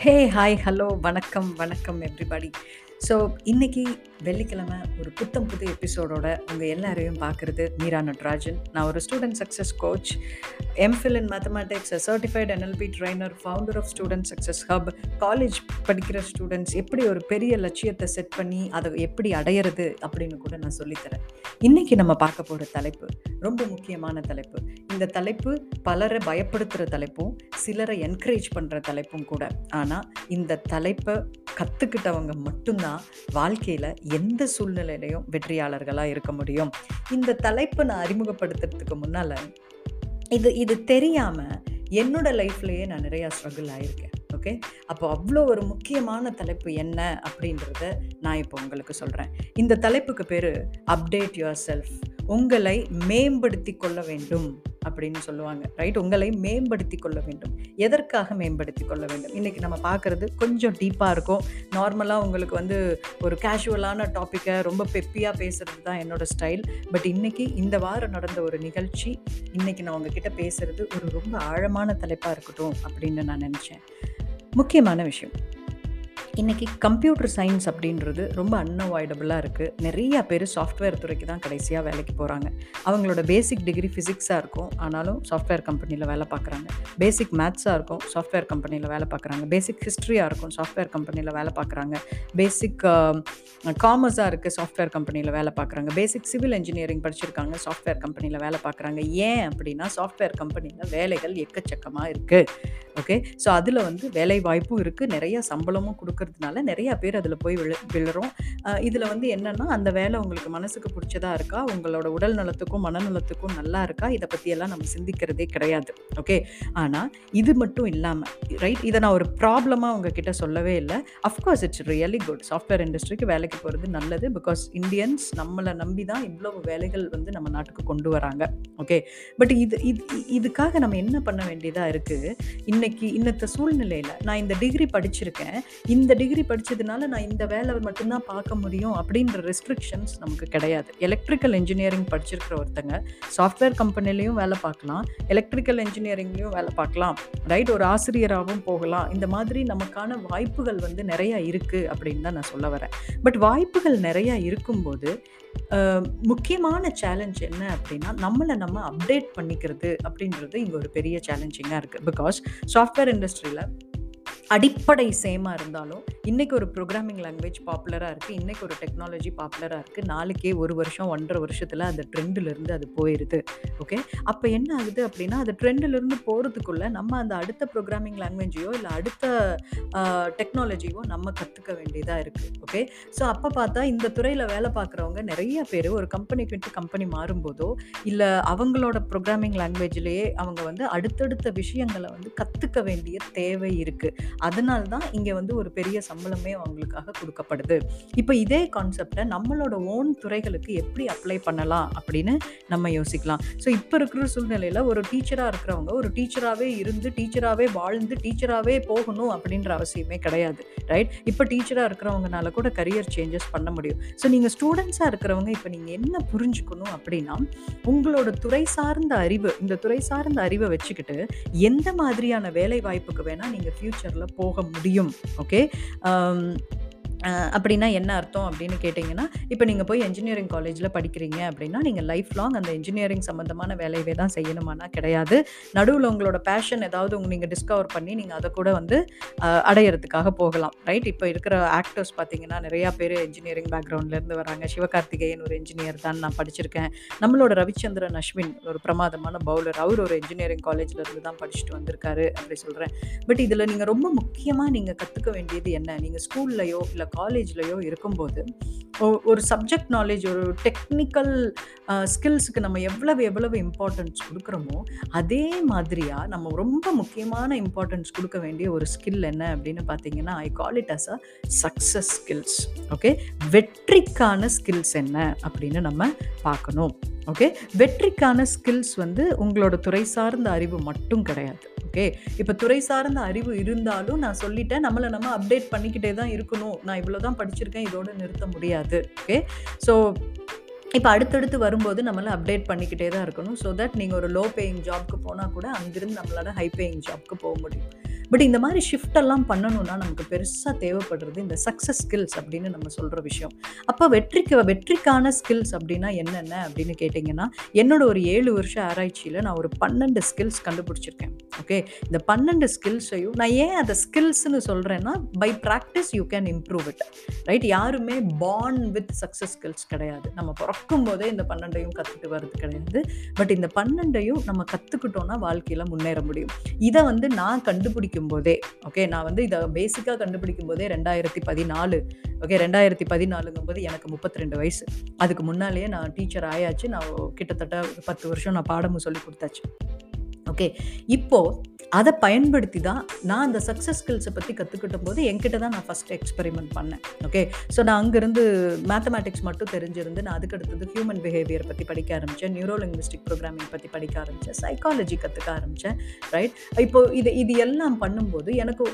ஹே! Hi! Hello! வணக்கம், வணக்கம் everybody. So, இன்னைக்கு வெள்ளிக்கிழமை ஒரு புத்தம் புது எபிசோடோட உங்கள் எல்லாரையும் பார்க்குறது மீரா நட்ராஜன். நான் ஒரு student success coach, MPhil in mathematics, certified NLP trainer founder of student success hub. College படிக்கிற ஸ்டூடெண்ட்ஸ் எப்படி ஒரு பெரிய லட்சியத்தை செட் பண்ணி அதை எப்படி அடையிறது அப்படின்னு கூட நான் சொல்லித் தரேன். இன்னைக்கு நம்ம பார்க்க போகிற தலைப்பு ரொம்ப முக்கியமான தலைப்பு. இந்த தலைப்பு பலரை பயப்படுத்துகிற தலைப்பும், சிலரை என்கரேஜ் பண்ணுற தலைப்பும் கூட. ஆனால் இந்த தலைப்பை கற்றுக்கிட்டவங்க மட்டும்தான் தான் வாழ்க்கையில் எந்த சூழ்நிலையிலையும் வெற்றியாளர்களாக இருக்க முடியும். இந்த தலைப்பை நான் அறிமுகப்படுத்துறதுக்கு முன்னால, இது இது தெரியாமல் என்னோட லைஃப்லேயே நான் நிறையா ஸ்ட்ரகிள் ஆகியிருக்கேன் ஓகே. அப்போ அவ்வளோ ஒரு முக்கியமான தலைப்பு என்ன அப்படின்றத நான் இப்போ உங்களுக்கு சொல்கிறேன் இந்த தலைப்புக்கு பேர் அப்டேட் யுவர் செல்ஃப். உங்களை மேம்படுத்திக் கொள்ள வேண்டும் அப்படின்னு சொல்லுவாங்க. ரைட்? உங்களை மேம்படுத்திக் கொள்ள வேண்டும். எதற்காக மேம்படுத்தி கொள்ள வேண்டும்? இன்றைக்கி நம்ம பார்க்குறது கொஞ்சம் டீப்பாக இருக்கும். நார்மலாக உங்களுக்கு வந்து ஒரு கேஷுவலான டாப்பிக்கை ரொம்ப பெப்பியாக பேசுகிறது தான் என்னோட ஸ்டைல். பட் இன்னைக்கு இந்த வாரம் நடந்த ஒரு நிகழ்ச்சி, இன்றைக்கி நான் உங்ககிட்ட பேசுகிறது ஒரு ரொம்ப ஆழமான தலைப்பாக இருக்கட்டும் அப்படின்னு நான் நினச்சேன் முக்கியமான விஷயம். இன்றைக்கி கம்ப்யூட்டர் சயின்ஸ் அப்படின்றது ரொம்ப அன்அவாய்டபுளாக இருக்குது நிறையா பேர் சாஃப்ட்வேர் துறைக்கு தான் கடைசியாக வேலைக்கு போகிறாங்க அவங்களோட பேசிக் டிகிரி ஃபிசிக்ஸாக இருக்கும். ஆனாலும் சாஃப்ட்வேர் கம்பெனியில் வேலை பார்க்குறாங்க. பேசிக் மேத்ஸாக இருக்கும். சாஃப்ட்வேர் கம்பெனியில் வேலை பார்க்குறாங்க. பேசிக் ஹிஸ்ட்ரியாக இருக்கும். சாஃப்ட்வேர் கம்பெனியில் வேலை பார்க்குறாங்க. பேசிக் காமர்ஸாக இருக்குது சாஃப்ட்வேர் கம்பெனியில் வேலை பார்க்குறாங்க. பேசிக் சிவில் இன்ஜினியரிங் படிச்சிருக்காங்க. சாஃப்ட்வேர் கம்பெனியில் வேலை பார்க்குறாங்க. ஏன் அப்படின்னா, சாஃப்ட்வேர் கம்பெனியில் வேலைகள் எக்கச்சக்கமாக இருக்குது ஓகே. ஸோ, அதில் வந்து வேலை வாய்ப்பும் இருக்குது நிறைய சம்பளமும் இருக்கிறதுனால நிறையா பேர் அதில் போய் விழு விழுறோம் இதில் வந்து என்னன்னா, அந்த வேலை உங்களுக்கு மனசுக்கு பிடிச்சதா இருக்கா? உங்களோட உடல் நலத்துக்கும், மனநலத்துக்கும் நல்லா இருக்கா? இதை பற்றியெல்லாம் நம்ம சிந்திக்கிறதே கிடையாது. ஓகே. ஆனால் இது மட்டும் இல்லாமல் ரைட்? இதை நான் ஒரு ப்ராப்ளமாக உங்ககிட்ட சொல்லவே இல்லை of course it's really good. Software இண்டஸ்ட்ரிக்கு வேலைக்கு போகிறது நல்லது. பிகாஸ் இந்தியன்ஸ் நம்மளை நம்பி தான் இவ்வளவு வேலைகள் வந்து நம்ம நாட்டுக்கு கொண்டு வராங்க. ஓகே. பட் இது இது இதுக்காக நம்ம என்ன பண்ண வேண்டியதாக இருக்குது இன்னைக்கு இன்னத்த சூழ்நிலையில் நான் இந்த டிகிரி படிச்சிருக்கேன். இந்த இந்த டிகிரி படித்ததுனால நான் இந்த வேலை மட்டும்தான் பார்க்க முடியும் அப்படின்ற ரெஸ்ட்ரிக்ஷன்ஸ் நமக்கு கிடையாது. எலக்ட்ரிக்கல் இன்ஜினியரிங் படிச்சிருக்கிற ஒருத்தங்க, சாஃப்ட்வேர் கம்பெனிலையும் வேலை பார்க்கலாம். எலக்ட்ரிக்கல் இன்ஜினியரிங்லேயும் வேலை பார்க்கலாம். ரைட்? ஒரு ஆசிரியராகவும் போகலாம். இந்த மாதிரி நமக்கான வாய்ப்புகள் வந்து நிறையா இருக்குது அப்படின்னு தான் நான் சொல்ல வரேன். பட் வாய்ப்புகள் நிறையா இருக்கும்போது, முக்கியமான சேலஞ்ச் என்ன அப்படின்னா, நம்மளை நம்ம அப்டேட் பண்ணிக்கிறது அப்படின்றது இங்கே ஒரு பெரிய சேலஞ்சிங்காக இருக்குது பிகாஸ் சாஃப்ட்வேர் இண்டஸ்ட்ரியில் அடிப்படை சேமாக இருந்தாலும், இன்றைக்கி ஒரு ப்ரோக்ராமிங் லாங்குவேஜ் பாப்புலராக இருக்குது இன்றைக்கி ஒரு டெக்னாலஜி பாப்புலராக இருக்குது நாளைக்கே ஒரு வருஷம், ஒன்றரை வருஷத்தில் அந்த ட்ரெண்டிலிருந்து அது போயிடுது ஓகே. அப்போ என்ன ஆகுது அப்படின்னா, அது ட்ரெண்டிலிருந்து போகிறதுக்குள்ளே நம்ம அந்த அடுத்த ப்ரோக்ராமிங் லாங்குவேஜையோ, இல்லை அடுத்த டெக்னாலஜியோ நம்ம கற்றுக்க வேண்டியதாக இருக்குது ஓகே. ஸோ, அப்போ பார்த்தா இந்த துறையில் வேலை பார்க்குறவங்க நிறைய பேர் ஒரு கம்பெனிக்கு விட்டு கம்பெனி மாறும்போதோ, இல்லை அவங்களோட ப்ரோக்ராமிங் லாங்குவேஜ்லேயே அவங்க வந்து அடுத்தடுத்த விஷயங்களை வந்து கற்றுக்க வேண்டிய தேவை இருக்குது அதனால தான் இங்கே வந்து ஒரு பெரிய சம்பளமே அவங்களுக்காக கொடுக்கப்படுது இப்போ இதே கான்செப்டை நம்மளோட ஓன் துறைகளுக்கு எப்படி அப்ளை பண்ணலாம் அப்படின்னு நம்ம யோசிக்கலாம். ஸோ, இப்போ இருக்கிற சூழ்நிலையில் ஒரு டீச்சராக இருக்கிறவங்க, ஒரு டீச்சராகவே இருந்து, டீச்சராகவே வாழ்ந்து, டீச்சராகவே போகணும் அப்படின்ற அவசியமே கிடையாது. ரைட்? இப்போ டீச்சராக இருக்கிறவங்கனால கூட கரியர் சேஞ்சஸ் பண்ண முடியும். ஸோ, நீங்கள் ஸ்டூடெண்ட்ஸாக இருக்கிறவங்க இப்போ நீங்கள் என்ன புரிஞ்சுக்கணும் அப்படின்னா, உங்களோட துறை சார்ந்த அறிவு, இந்த துறை சார்ந்த அறிவை வச்சுக்கிட்டு, எந்த மாதிரியான வேலை வாய்ப்புக்கு வேணால் நீங்கள் ஃப்யூச்சரில் போக முடியும். ஓகே. அப்படின்னா என்ன அர்த்தம் அப்படின்னு கேட்டிங்கன்னா இப்போ நீங்கள் போய் என்ஜினியரிங் காலேஜில் படிக்கிறீங்க அப்படின்னா, நீங்கள் லைஃப் லாங் அந்த என்ஜினியரிங் சம்மந்தமான வேலையவே தான் செய்யணுமானா கிடையாது. நடுவில் உங்களோட பேஷன் ஏதாவது உங்க நீங்கள் டிஸ்கவர் பண்ணி, நீங்கள் அதை கூட வந்து அடையிறதுக்காக அடையறதுக்காக போகலாம். ரைட்? இப்போ இருக்கிற ஆக்டர்ஸ் பார்த்தீங்கன்னா, நிறையா பேர் என்ஜினியரிங் பேக்ரவுண்ட்லேருந்து வராங்க. சிவகார்த்திகேயன் ஒரு என்ஜினியர் தான் நான் படிச்சிருக்கேன். நம்மளோட ரவிச்சந்திரன் அஸ்வின் ஒரு பிரமாதமான பவுலர். அவர் ஒரு என்ஜினியரிங் காலேஜ்லேருந்து தான் படிச்சுட்டு வந்திருக்காரு. அப்படி சொல்கிறேன் பட் இதில் நீங்கள் ரொம்ப முக்கியமாக நீங்கள் கற்றுக்க வேண்டியது என்ன? நீங்கள் ஸ்கூல்லையோ இல்லை காலேஜ்லேயோ இருக்கும்போது, ஒரு சப்ஜெக்ட் நாலேஜ் ஒரு டெக்னிக்கல் ஸ்கில்ஸுக்கு ஸ்கில்ஸ்க்கு நம்ம எவ்வளவு எவ்வளவு இம்பார்ட்டன்ஸ் கொடுக்குறோமோ அதே மாதிரியாக நம்ம ரொம்ப முக்கியமான இம்பார்ட்டன்ஸ் கொடுக்க வேண்டிய ஒரு ஸ்கில் என்ன அப்படின்னு பார்த்தீங்கன்னா, I call it as a success skills. Okay. வெற்றிக்கான ஸ்கில்ஸ் என்ன அப்படின்னு நம்ம பார்க்கணும். ஓகே. வெற்றிக்கான ஸ்கில்ஸ் வந்து உங்களோட துறை சார்ந்த அறிவு மட்டும் கிடையாது. ஓகே. இப்போ துறை சார்ந்த அறிவு இருந்தாலும் நான் சொல்லிட்டேன். நம்மளை நம்ம அப்டேட் பண்ணிக்கிட்டே தான் இருக்கணும். நான் இவ்வளோ தான் படிச்சிருக்கேன். இதோடு நிறுத்த முடியாது. ஓகே. ஸோ, இப்போ அடுத்தடுத்து வரும்போது நம்மளை அப்டேட் பண்ணிக்கிட்டே தான் இருக்கணும். ஸோ தட் நீங்கள் ஒரு லோ பேயிங் ஜாப்க்கு போனால் கூட, அங்கிருந்து நம்மளால ஹை பேயிங் ஜாப்க்கு போக முடியும். பட் இந்த மாதிரி ஷிஃப்ட் எல்லாம் பண்ணணும்னா நமக்கு பெருசாக தேவைப்படுறது இந்த சக்ஸஸ் ஸ்கில்ஸ் அப்படின்னு நம்ம சொல்கிற விஷயம் அப்போ வெற்றிக்கு வெற்றிக்கான ஸ்கில்ஸ் அப்படின்னா என்னென்ன அப்படின்னு கேட்டிங்கன்னா என்னோட ஒரு ஏழு வருஷம் ஆராய்ச்சியில் நான் ஒரு பன்னெண்டு ஸ்கில்ஸ் கண்டுபிடிச்சிருக்கேன் ஓகே இந்த பன்னெண்டு ஸ்கில்ஸையும் நான் ஏன் அதை ஸ்கில்ஸ்னு சொல்கிறேன்னா by practice you can improve it right யாருமே பார்ன் வித் சக்ஸஸ் ஸ்கில்ஸ் கிடையாது. நம்ம பிறக்கும் போதே இந்த பன்னெண்டையும் கற்றுட்டு வர்றது கிடையாது. பட் இந்த பன்னெண்டையும் நம்ம கற்றுக்கிட்டோன்னா வாழ்க்கையில் முன்னேற முடியும். இதை வந்து நான் கண்டுபிடிக்கும் போதே ஓகே நான் வந்து இதை பேசிக்காக கண்டுபிடிக்கும் போதே ரெண்டாயிரத்தி பதினாலு ஓகே ரெண்டாயிரத்தி பதினாலுங்கும் போது எனக்கு முப்பத்தி ரெண்டு வயசு. அதுக்கு முன்னாலேயே நான் டீச்சர் ஆயாச்சு. நான் கிட்டத்தட்ட பத்து வருஷம் நான் பாடமும் சொல்லி கொடுத்தாச்சு. ஓகே இப்போது அதை பயன்படுத்தி தான் நான் அந்த சக்ஸஸ் ஸ்கில்ஸை பற்றி கற்றுக்கிட்ட போது என்கிட்ட தான் நான் ஃபஸ்ட் எக்ஸ்பெரிமெண்ட் பண்ணேன். ஓகே ஸோ நான் அங்கேருந்து மேத்தமேட்டிக்ஸ் மட்டும் தெரிஞ்சிருந்து நான் அதுக்கு அடுத்தது ஹியூமன் பிஹேவியர் பற்றி படிக்க ஆரம்பித்தேன் நியூரோ லிங்குவிஸ்டிக் ப்ரோக்ராமிங் பற்றி படிக்க ஆரம்பித்தேன் சைக்காலஜி கற்றுக்க ஆரம்பித்தேன் ரைட் இப்போ இது இது எல்லாம் பண்ணும்போது எனக்கு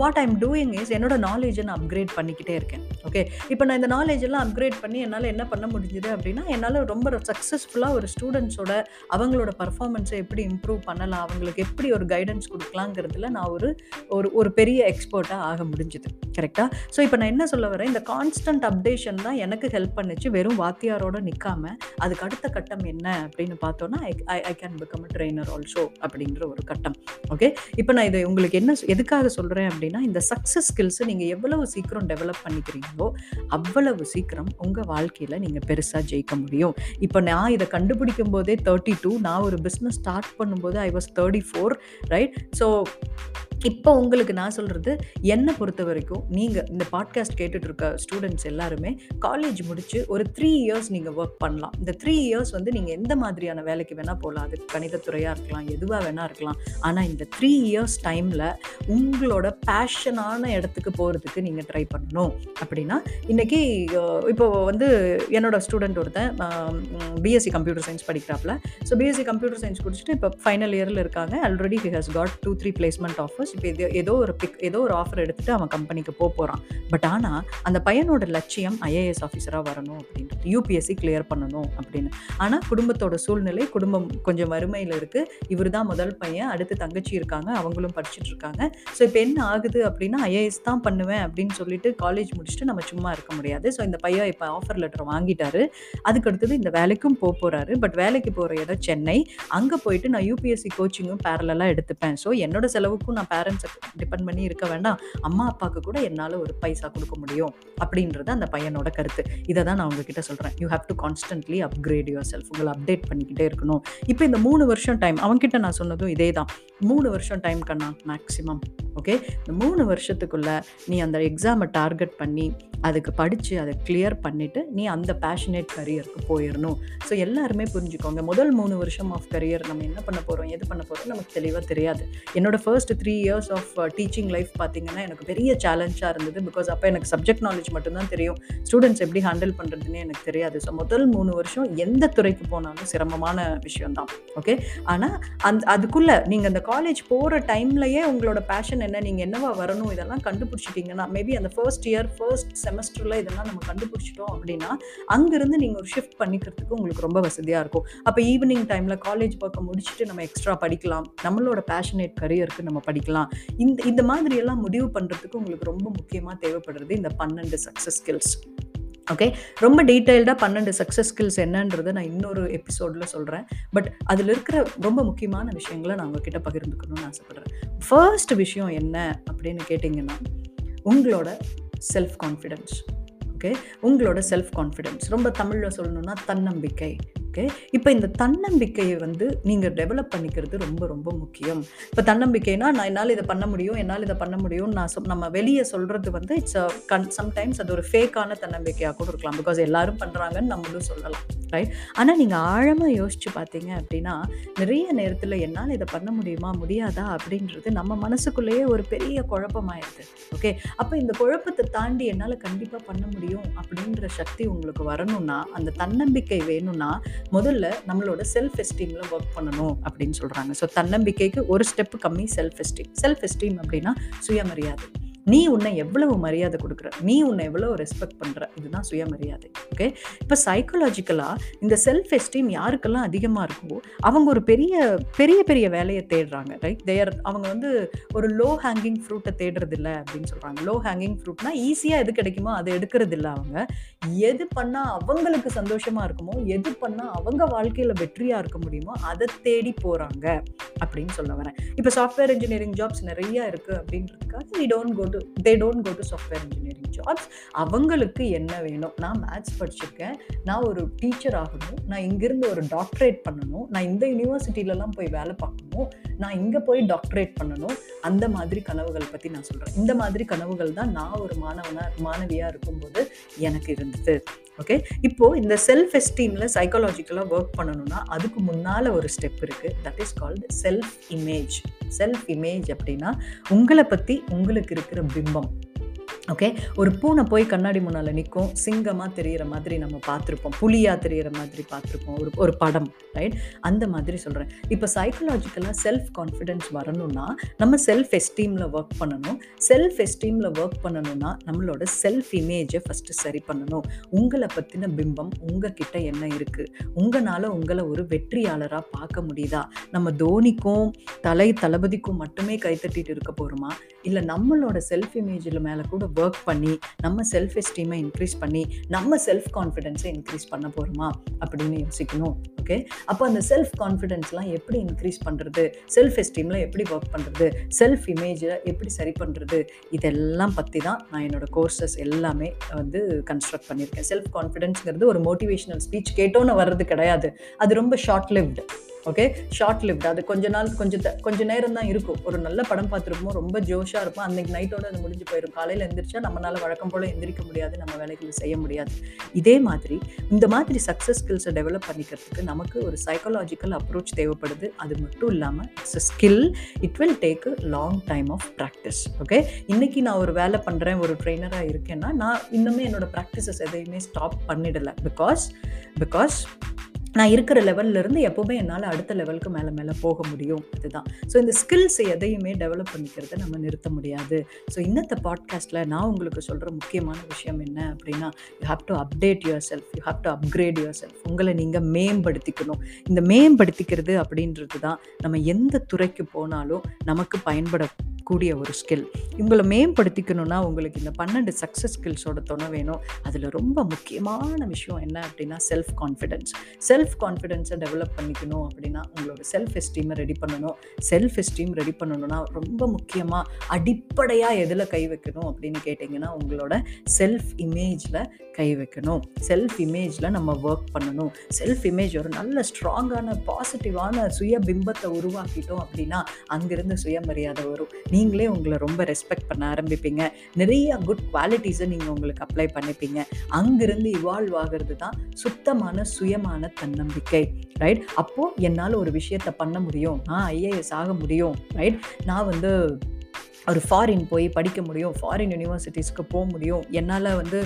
வாட் ஐம் டூயிங் இஸ் என்னோட நாலேஜை நான் அப்கிரேட் பண்ணிக்கிட்டே இருக்கேன். ஓகே இப்போ நான் இந்த நாலேஜ் எல்லாம் அப்கிரேட் பண்ணி என்னால் என்ன பண்ண முடிஞ்சுது அப்படின்னா என்னால் ரொம்ப சக்ஸஸ்ஃபுல்லாக ஒரு ஸ்டூடெண்ட்ஸோட அவங்களோட பர்ஃபார்மன்ஸை எப்படி இம்ப்ரூவ் பண்ணலாம் அவங்களுக்கு எப்படி ஒரு கைடன்ஸ் கொடுக்கலாங்கிறதுல நான் ஒரு ஒரு ஒரு பெரிய எக்ஸ்பர்ட்டாக ஆக முடிஞ்சுது. கரெக்டாக ஸோ இப்போ நான் என்ன சொல்ல வரேன்? இந்த கான்ஸ்டன்ட் அப்டேஷன் தான் எனக்கு ஹெல்ப் பண்ணுச்சு வெறும் வாத்தியாரோட நிற்காம அதுக்கு அடுத்த கட்டம் என்ன அப்படின்னு பார்த்தோன்னா I I can become a trainer also அப்படிங்கிற ஒரு கட்டம். ஓகே இப்போ நான் இதை உங்களுக்கு என்ன எதுக்காக சொல்கிறேன் அப்படின்னா இந்த சக்ஸஸ் ஸ்கில்ஸை நீங்கள் எவ்வளவு சீக்கிரம் டெவலப் பண்ணிக்கிறீங்களோ அவ்வளவு சீக்கிரம் உங்கள் வாழ்க்கையில் நீங்கள் பெருசாக ஜெயிக்க முடியும். இப்போ நான் இதை கண்டுபிடிக்கும் போதே தேர்ட்டி டூ நான் ஒரு பிஸ்னஸ் ஸ்டார்ட் பண்ணும்போது I was thirty four right so இப்போ உங்களுக்கு நான் சொல்கிறது என்னை பொறுத்த வரைக்கும் நீங்கள் இந்த பாட்காஸ்ட் கேட்டுட்டு இருக்க ஸ்டூடெண்ட்ஸ் எல்லாருமே காலேஜ் முடித்து ஒரு த்ரீ இயர்ஸ் நீங்கள் ஒர்க் பண்ணலாம். இந்த த்ரீ இயர்ஸ் வந்து நீங்கள் எந்த மாதிரியான வேலைக்கு வேணால் போகலாம் அது கணிதத்துறையாக இருக்கலாம் எதுவாக வேணால் இருக்கலாம். ஆனால் இந்த த்ரீ இயர்ஸ் டைமில் உங்களோட பேஷனான இடத்துக்கு போகிறதுக்கு நீங்கள் ட்ரை பண்ணணும். அப்படின்னா இன்றைக்கி இப்போ வந்து என்னோட ஸ்டூடெண்ட் ஒருத்தன் பிஎஸ்சி கம்ப்யூட்டர் சயின்ஸ் படிக்கிறாப்புல. ஸோ பிஎஸ்சி கம்ப்யூட்டர் சயின்ஸ் குடிச்சிட்டு இப்போ ஃபைனல் இயரில் இருக்காங்க. Already he has got two three placement offers இப்போ இது ஏதோ ஒரு பிக் ஏதோ ஒரு ஆஃபர் எடுத்துகிட்டு அவன் கம்பெனிக்கு போக போகிறான் பட் ஆனால் அந்த பையனோட லட்சியம் ஐஏஎஸ் ஆஃபீஸராக வரணும் அப்படின்றது. யூபிஎஸ்சி கிளியர் பண்ணணும் அப்படின்னு. ஆனால் குடும்பத்தோட சூழ்நிலை குடும்பம் கொஞ்சம் வறுமையில் இருக்குது இவர் தான் முதல் பையன். அடுத்து தங்கச்சி இருக்காங்க. அவங்களும் படிச்சுட்டு இருக்காங்க. ஸோ இப்போ என்ன ஆகுது அப்படின்னா ஐஏஎஸ் தான் பண்ணுவேன் அப்படின்னு சொல்லிட்டு காலேஜ் முடிச்சுட்டு நம்ம சும்மா இருக்க முடியாது. ஸோ இந்த பையன் இப்போ ஆஃபர் லெட்டர் வாங்கிட்டாரு. அதுக்கு அடுத்தது இந்த வேலைக்கும் போக போகிறாரு பட் வேலைக்கு போகிற இடம் சென்னை. அங்கே போயிட்டு நான் யூபிஎஸ்சி கோச்சிங்கும் பேரலாக எடுத்துப்பேன். ஸோ என்னோட செலவுக்கும் நான் பேரண்ட்ஸை டிபெண்ட் பண்ணி இருக்க வேண்டாம். அம்மா அப்பாவுக்கு கூட என்னால் ஒரு பைசா கொடுக்க முடியும் அப்படின்றது அந்த பையனோட கருத்து. இதை தான் நான் உங்ககிட்ட சொல்கிறேன் you have to constantly upgrade yourself உங்களை அப்டேட் பண்ணிக்கிட்டே இருக்கணும். இப்போ இந்த மூணு வருஷம் டைம் அவங்ககிட்ட நான் சொன்னதும் இதே தான் மூணு வருஷம் டைம் கண்ணா மேக்ஸிமம் ஓகே இந்த மூணு வருஷத்துக்குள்ளே நீ அந்த எக்ஸாமை டார்கெட் பண்ணி அதுக்கு படித்து அதை கிளியர் பண்ணிவிட்டு நீ அந்த பேஷனேட் கரியருக்கு போயிடணும் ஸோ எல்லாருமே புரிஞ்சுக்கோங்க. முதல் மூணு வருஷம் ஆஃப் கரியர் நம்ம என்ன பண்ண போகிறோம் எது பண்ண போகிறோம் நமக்கு தெளிவாக தெரியாது. என்னோடய first three years of teaching life பார்த்தீங்கன்னா எனக்கு பெரிய சேலஞ்சாக இருந்தது. பிகாஸ் அப்போ எனக்கு சப்ஜெக்ட் நாலேஜ் மட்டும்தான் தெரியும். ஸ்டூடெண்ட்ஸ் எப்படி ஹேண்டில் பண்ணுறதுன்னு எனக்கு தெரியாது. ஸோ முதல் மூணு வருஷம் எந்த துறைக்கு போனாலும் சிரமமான விஷயம்தான். ஓகே ஆனால் அந்த அதுக்குள்ளே நீங்கள் அந்த காலேஜ் போகிற டைம்லையே உங்களோட பேஷன் என்ன நீங்கள் என்னவா வரணும் இதெல்லாம் கண்டுபிடிச்சிட்டிங்கன்னா மேபி அந்த ஃபர்ஸ்ட் இயர் ஃபர்ஸ்ட் செமஸ்டரில் இதெல்லாம் நம்ம கண்டுபிடிச்சிட்டோம் அப்படின்னா அங்கேருந்து நீங்கள் ஒரு ஷிஃப்ட் பண்ணிக்கிறதுக்கு உங்களுக்கு ரொம்ப வசதியாக இருக்கும். அப்போ ஈவினிங் டைமில் காலேஜ் பக்கம் முடிச்சுட்டு நம்ம எக்ஸ்ட்ரா படிக்கலாம். நம்மளோட பேஷனேட் கரியருக்கு நம்ம படிக்கலாம். இந்த இந்த மாதிரியெல்லாம் முடிவு பண்ணுறதுக்கு உங்களுக்கு ரொம்ப முக்கியமாக தேவைப்படுறது இந்த பன்னெண்டு சக்ஸஸ் ஸ்கில்ஸ் ஓகே ரொம்ப டீட்டெயில்டாக பன்னெண்டு சக்ஸஸ் ஸ்கில்ஸ் என்னன்றதை நான் இன்னொரு எபிசோடில் சொல்கிறேன் பட் அதில் இருக்கிற ரொம்ப முக்கியமான விஷயங்களை நான் உங்ககிட்ட பகிர்ந்துக்கணும்னு ஆசைப்பட்றேன். ஃபர்ஸ்ட் விஷயம் என்ன அப்படின்னு கேட்டிங்கன்னா உங்களோட செல்ஃப் கான்ஃபிடென்ஸ் ஓகே உங்களோட செல்ஃப் கான்ஃபிடென்ஸ் ரொம்ப தமிழில் சொல்லணும்னா தன்னம்பிக்கை. ஓகே இப்போ இந்த தன்னம்பிக்கையை வந்து நீங்கள் டெவலப் பண்ணிக்கிறது ரொம்ப ரொம்ப முக்கியம். இப்போ தன்னம்பிக்கைனா நான் என்னால் இதை பண்ண முடியும் என்னால் இதை பண்ண முடியும்னு நான் சொ நம்ம வெளியே சொல்கிறது வந்து இட்ஸ் கன் சம்டைம்ஸ் அது ஒரு ஃபேக்கான தன்னம்பிக்கையாக கூட இருக்கலாம். பிகாஸ் எல்லாரும் பண்ணுறாங்கன்னு நம்மளும் சொல்லலாம் ரைட் ஆனால் நீங்கள் ஆழமாக யோசிச்சு பார்த்தீங்க அப்படின்னா நிறைய நேரத்தில் என்னால் இதை பண்ண முடியுமா முடியாதா அப்படின்றது நம்ம மனசுக்குள்ளேயே ஒரு பெரிய குழப்பமாயிருது ஓகே அப்போ இந்த குழப்பத்தை தாண்டி என்னால் கண்டிப்பாக பண்ண முடியும் அப்படின்ற சக்தி உங்களுக்கு வரணும்னா அந்த தன்னம்பிக்கை வேணும்னா முதல்ல நம்மளோட செல்ஃப் எஸ்டீமில் ஒர்க் பண்ணணும் அப்படின்னு சொல்கிறாங்க ஸோ தன்னம்பிக்கைக்கு ஒரு ஸ்டெப் கம்மி செல்ஃப் எஸ்டீம் செல்ஃப் எஸ்டீம் அப்படின்னா சுயமரியாதை. நீ உன்னை எவ்வளவு மரியாதை கொடுக்குற? நீ உன்னை எவ்வளவு ரெஸ்பெக்ட் பண்ற? இதுதான் சுயமரியாதை ஓகே இப்போ சைக்கலாஜிக்கலா இந்த செல்ஃப் எஸ்டீம் யாருக்கெல்லாம் அதிகமாக இருக்கோ அவங்க ஒரு பெரிய பெரிய பெரிய வேலையை தேடுறாங்க ரைட் தேர் அவங்க வந்து ஒரு லோ ஹேங்கிங் ஃப்ரூட்டை தேடுறது இல்லை அப்படின்னு சொல்றாங்க. லோ ஹேங்கிங் ஃப்ரூட்னா ஈஸியாக எது கிடைக்குமோ அதை எடுக்கிறது இல்லை அவங்க. எது பண்ணா அவங்களுக்கு சந்தோஷமா இருக்குமோ எது பண்ணா அவங்க வாழ்க்கையில வெற்றியா இருக்க முடியுமோ அதை தேடி போறாங்க அப்படின்னு சொல்ல வரேன். இப்போ சாஃப்ட்வேர் இன்ஜினியரிங் ஜாப்ஸ் நிறைய இருக்கு அப்படின்றதுக்காக we don't go to they don't go to software engineering jobs அவங்களுக்கு என்ன வேணும்? நான் மேத்ஸ் படிச்சிருக்கேன். நான் ஒரு டீச்சர் ஆகணும். நான் இங்கேருந்து ஒரு டாக்டரேட் பண்ணணும். நான் இந்த யூனிவர்சிட்டியிலலாம் போய் வேலை பார்க்கணும். நான் இங்கே போய் டாக்டரேட் பண்ணணும். அந்த மாதிரி கனவுகள் பற்றி நான் சொல்கிறேன் இந்த மாதிரி கனவுகள் தான் நான் ஒரு மாணவனாக மாணவியாக இருக்கும்போது எனக்கு இருந்தது. ஓகே இப்போ இந்த செல்ஃப் எஸ்டீம்ல சைக்காலஜிக்கலாக ஒர்க் பண்ணணும்னா அதுக்கு முன்னால ஒரு ஸ்டெப் இருக்கு. That is called self image self image அப்படின்னா உங்களை பத்தி உங்களுக்கு இருக்கிற பிம்பம். ஓகே ஒரு பூனை போய் கண்ணாடி முன்னால் நிற்கும் சிங்கமாக தெரிகிற மாதிரி நம்ம பார்த்துருப்போம். புலியாக தெரிகிற மாதிரி பார்த்துருப்போம். ஒரு ஒரு படம் ரைட் அந்த மாதிரி சொல்கிறேன் இப்போ சைக்கலாஜிக்கலாக செல்ஃப் கான்ஃபிடென்ஸ் வரணும்னா நம்ம செல்ஃப் எஸ்டீமில் ஒர்க் பண்ணணும். செல்ஃப் எஸ்டீமில் ஒர்க் பண்ணணும்னா நம்மளோட செல்ஃப் இமேஜை ஃபஸ்ட்டு சரி பண்ணணும். உங்களை பற்றின பிம்பம் உங்ககிட்ட என்ன இருக்குது உங்களால் உங்களை ஒரு வெற்றியாளராக பார்க்க முடியுதா? நம்ம தோனிக்கும் தலை தளபதிக்கும் மட்டுமே கைத்தட்டிட்டு இருக்க போகிறோமா இல்லை நம்மளோட செல்ஃப் இமேஜில் மேலே கூட ஒர்க் பண்ணி நம்ம செல்ஃப் எஸ்டீமை இன்க்ரீஸ் பண்ணி நம்ம செல்ஃப் கான்ஃபிடென்ஸை இன்க்ரீஸ் பண்ண போகிறோமா அப்படின்னு யோசிக்கணும் ஓகே அப்போ அந்த செல்ஃப் கான்ஃபிடென்ஸ்லாம் எப்படி இன்க்ரீஸ் பண்ணுறது செல்ஃப் எஸ்டீமில் எப்படி ஒர்க் பண்ணுறது செல்ஃப் இமேஜை எப்படி சரி பண்ணுறது இதெல்லாம் பற்றி தான் நான் என்னோட கோர்சஸ் எல்லாமே வந்து கன்ஸ்ட்ரக்ட் பண்ணியிருக்கேன். செல்ஃப் கான்ஃபிடென்ஸ்ங்கிறது ஒரு மோட்டிவேஷனல் ஸ்பீச் கேட்டோன்னு வர்றது கிடையாது. அது ரொம்ப short lived okay short lift அது கொஞ்ச நாள் கொஞ்சம் த- கொஞ்ச நேரம் தான் இருக்கும். ஒரு நல்ல படம் பார்த்துருப்போம். ரொம்ப ஜோஷாக இருக்கும் அன்னைக்கு நைட்டோட அது முடிஞ்சு போயிடும் காலையில் எந்திரிச்சா நம்மளால் வழக்கம் போல் எந்திரிக்க முடியாது. நம்ம வேலைகளை செய்ய முடியாது. இதே மாதிரி இந்த மாதிரி சக்ஸஸ் ஸ்கில்ஸை டெவலப் பண்ணிக்கிறதுக்கு நமக்கு ஒரு சைக்காலஜிக்கல் அப்ரோச் தேவைப்படுது. அது மட்டும் இல்லாமல் it's a skill it will take long time of practice okay இன்னைக்கு நான் ஒரு வேலை பண்ணுறேன் ஒரு ட்ரெயினராக இருக்கேன்னா நான் இன்னுமே என்னோட ப்ராக்டிசஸ் எதையுமே ஸ்டாப் பண்ணிடலை. பிகாஸ் பிகாஸ் நான் இருக்கிற லெவல்லேருந்து எப்போவுமே என்னால் அடுத்த லெவலுக்கு மேலே மேலே போக முடியும். அதுதான். ஸோ இந்த ஸ்கில்ஸ் எதையுமே டெவலப் பண்ணிக்கிறத நம்ம நிறுத்த முடியாது. ஸோ இன்னத்த பாட்காஸ்ட்டில் நான் உங்களுக்கு சொல்கிற முக்கியமான விஷயம் என்ன அப்படின்னா you have to update yourself you have to upgrade yourself உங்களை நீங்கள் மேம்படுத்திக்கணும். இந்த மேம்படுத்திக்கிறது அப்படின்றது தான் நம்ம எந்த துறைக்கு போனாலும் நமக்கு கூடிய ஒரு ஸ்கில் இவங்களை மேம்படுத்திக்கணும்னா உங்களுக்கு இந்த பன்னெண்டு சக்ஸஸ் ஸ்கில்ஸோட துணை வேணும். அதில் ரொம்ப முக்கியமான விஷயம் என்ன அப்படின்னா செல்ஃப் கான்ஃபிடென்ஸ் செல்ஃப் கான்ஃபிடென்ஸை டெவலப் பண்ணிக்கணும் அப்படின்னா உங்களோட செல்ஃப் எஸ்டீமை ரெடி பண்ணணும். செல்ஃப் எஸ்டீம் ரெடி பண்ணணும்னா ரொம்ப முக்கியமாக அடிப்படையாக எதில் கை வைக்கணும் அப்படின்னு கேட்டிங்கன்னா உங்களோட செல்ஃப் இமேஜில் கை வைக்கணும். செல்ஃப் இமேஜில் நம்ம ஒர்க் பண்ணணும். செல்ஃப் இமேஜ் ஒரு நல்ல ஸ்ட்ராங்கான பாசிட்டிவான சுய பிம்பத்தை உருவாக்கிட்டோம் அப்படின்னா அங்கேருந்து சுயமரியாதை வரும். நீங்களே உங்களை ரொம்ப ரெஸ்பெக்ட் பண்ண ஆரம்பிப்பீங்க. நிறைய குட் குவாலிட்டிஸை நீங்கள் உங்களுக்கு அப்ளை பண்ணிப்பீங்க. அங்கிருந்து இவால்வ் ஆகிறது தான் சுத்தமான சுயமான தன்னம்பிக்கை ரைட் அப்போது என்னால் ஒரு விஷயத்தை பண்ண முடியும். நான் ஐஏஎஸ் ஆக முடியும் ரைட் நான் வந்து ஒரு ஃபாரின் போய் படிக்க முடியும் ஃபாரின் யூனிவர்சிட்டிஸ்க்கு போக முடியும் என்னால் வந்து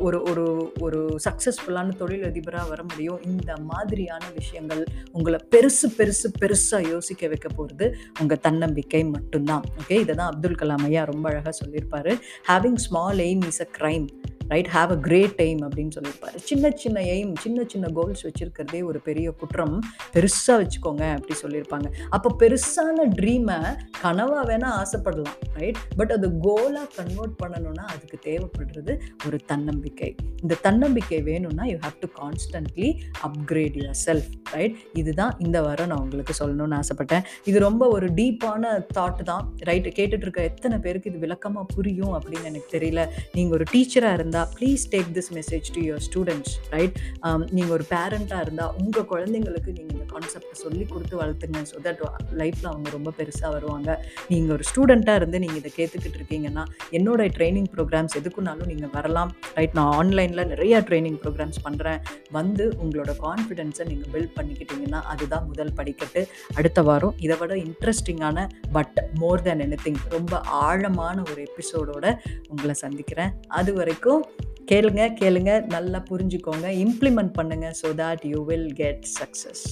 ஒரு ஒரு ஒரு சக்ஸஸ்ஃபுல்லான தொழிலதிபராக வர முடியும். இந்த மாதிரியான விஷயங்கள் உங்களை பெருசு பெருசு பெருசாக யோசிக்க வைக்க போகிறது உங்கள் தன்னம்பிக்கை மட்டும்தான். ஓகே இதை தான் அப்துல் கலாம் ஐயா ரொம்ப அழகாக சொல்லியிருப்பார். Having small aim is a crime right have a great aim அப்படின்னு சொல்லியிருப்பாரு. சின்ன சின்ன எய்ம் சின்ன சின்ன கோல்ஸ் வச்சுருக்கிறதே ஒரு பெரிய குற்றம். பெருசாக வச்சுக்கோங்க அப்படி சொல்லியிருப்பாங்க. அப்போ பெருசான ட்ரீமை கனவாக வேணால் ஆசைப்படலாம் ரைட் பட் அது கோலாக கன்வெர்ட் பண்ணணும்னா அதுக்கு தேவைப்படுறது ஒரு தன்னம்பிக்கை. இந்த தன்னம்பிக்கை வேணும்னா you have to constantly upgrade yourself right இதுதான் இந்த வாரம் நான் உங்களுக்கு சொல்லணும்னு ஆசைப்பட்டேன். இது ரொம்ப ஒரு டீப்பான தாட் தான் ரைட் கேட்டுட்ருக்க எத்தனை பேருக்கு இது விளக்கமாக புரியும் அப்படின்னு எனக்கு தெரியல. நீங்கள் ஒரு டீச்சராக இருந்தால் please take this message to your students right நீங்கள் ஒரு பேரண்ட்டாக இருந்தால் உங்கள் குழந்தைங்களுக்கு நீங்கள் இந்த கான்செப்டை சொல்லி கொடுத்து வளர்த்துங்க ஸோ தட் லைஃப்பில் அவங்க ரொம்ப பெருசாக வருவாங்க. நீங்கள் ஒரு ஸ்டூடெண்ட்டாக இருந்து நீங்கள் இதை கேட்டுக்கிட்டு இருக்கீங்கன்னா என்னோட ட்ரைனிங் ப்ரோக்ராம்ஸ் எதுக்குனாலும் நீங்கள் வரலாம் ரைட் நான் ஆன்லைனில் நிறைய ட்ரைனிங் ப்ரோக்ராம்ஸ் பண்ணுறேன் வந்து உங்களோட கான்ஃபிடென்ஸை நீங்கள் பில்ட் பண்ணிக்கிட்டீங்கன்னா அதுதான் முதல் படிக்கட்டு. அடுத்த வாரம் இதை விட இன்ட்ரெஸ்டிங்கான பட் மோர் தேன் எனி ரொம்ப ஆழமான ஒரு எபிசோடோட உங்களை சந்திக்கிறேன். அது வரைக்கும் கேளுங்க கேளுங்க நல்லா புரிஞ்சுக்கோங்க இம்ப்ளிமெண்ட் பண்ணுங்க so that you will get success